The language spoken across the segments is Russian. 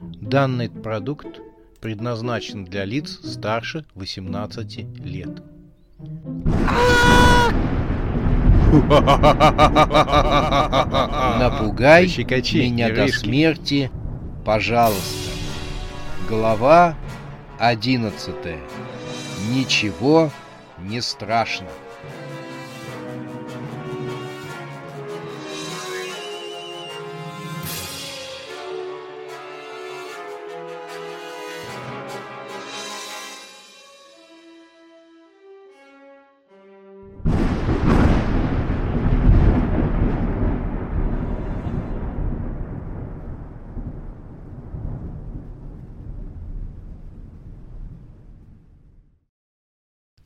Данный продукт предназначен для лиц старше 18 лет. Напугай Пощекочи, меня до смерти, пожалуйста. Глава одиннадцатая. Ничего не страшно.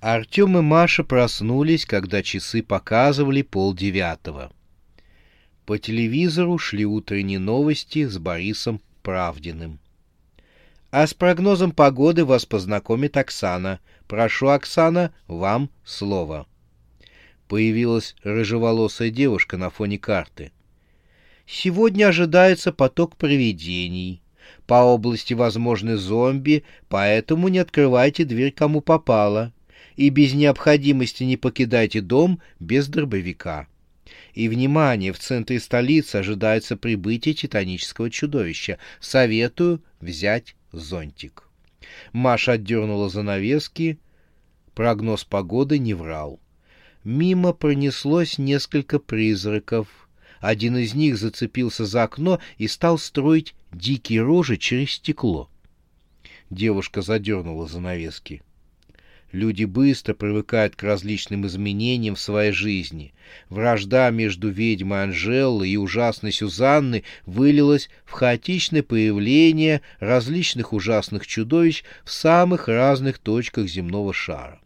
Артем и Маша проснулись, когда часы показывали полдевятого. По телевизору шли утренние новости с Борисом Правдиным. А с прогнозом погоды вас познакомит Оксана. Прошу, Оксана, вам слово. Появилась рыжеволосая девушка на фоне карты. Сегодня ожидается поток привидений. По области возможны зомби, поэтому не открывайте дверь кому попало. И без необходимости не покидайте дом без дробовика. И, внимание, в центре столицы ожидается прибытие титанического чудовища. Советую взять зонтик. Маша отдернула занавески. Прогноз погоды не врал. Мимо пронеслось несколько призраков. Один из них зацепился за окно и стал строить дикие рожи через стекло. Девушка задернула занавески. Люди быстро привыкают к различным изменениям в своей жизни. Вражда между ведьмой Анжелой и ужасной Сюзанной вылилась в хаотичное появление различных ужасных чудовищ в самых разных точках земного шара.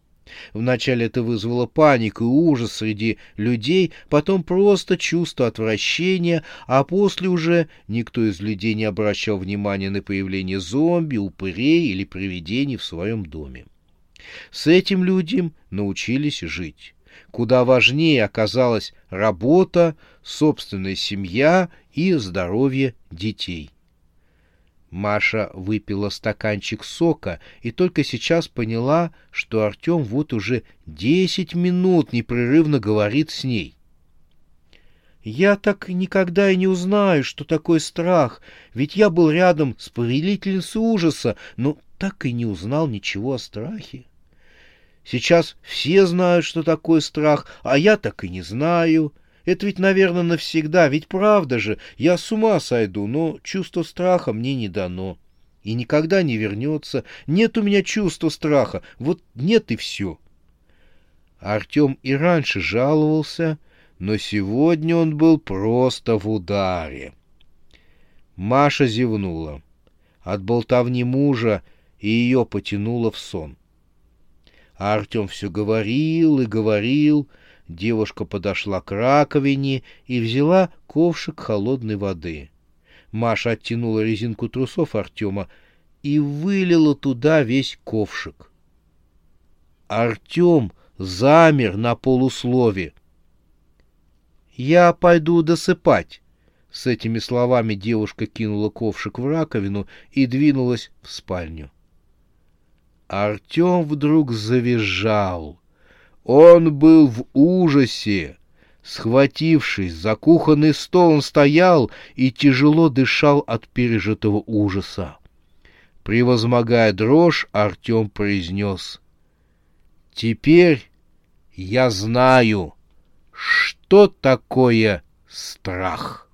Вначале это вызвало панику и ужас среди людей, потом просто чувство отвращения, а после уже никто из людей не обращал внимания на появление зомби, упырей или привидений в своем доме. С этим людям научились жить. Куда важнее оказалась работа, собственная семья и здоровье детей. Маша выпила стаканчик сока и только сейчас поняла, что Артем вот уже десять минут непрерывно говорит с ней. Я так никогда и не узнаю, что такое страх, ведь я был рядом с повелительницей ужаса, но так и не узнал ничего о страхе. Сейчас все знают, что такое страх, а я так и не знаю. Это ведь, наверное, навсегда, ведь правда же, я с ума сойду, но чувство страха мне не дано. И никогда не вернется. Нет у меня чувства страха, вот нет и все. Артем и раньше жаловался, но сегодня он был просто в ударе. Маша зевнула. От болтовни мужа и ее потянуло в сон. А Артем все говорил и говорил. Девушка подошла к раковине и взяла ковшик холодной воды. Маша оттянула резинку трусов Артема и вылила туда весь ковшик. Артем замер на полуслове. «Я пойду досыпать». С этими словами девушка кинула ковшик в раковину и двинулась в спальню. Артем вдруг завизжал. Он был в ужасе. Схватившись за кухонный стол, он стоял и тяжело дышал от пережитого ужаса. Превозмогая дрожь, Артем произнес. «Теперь я знаю, что такое страх».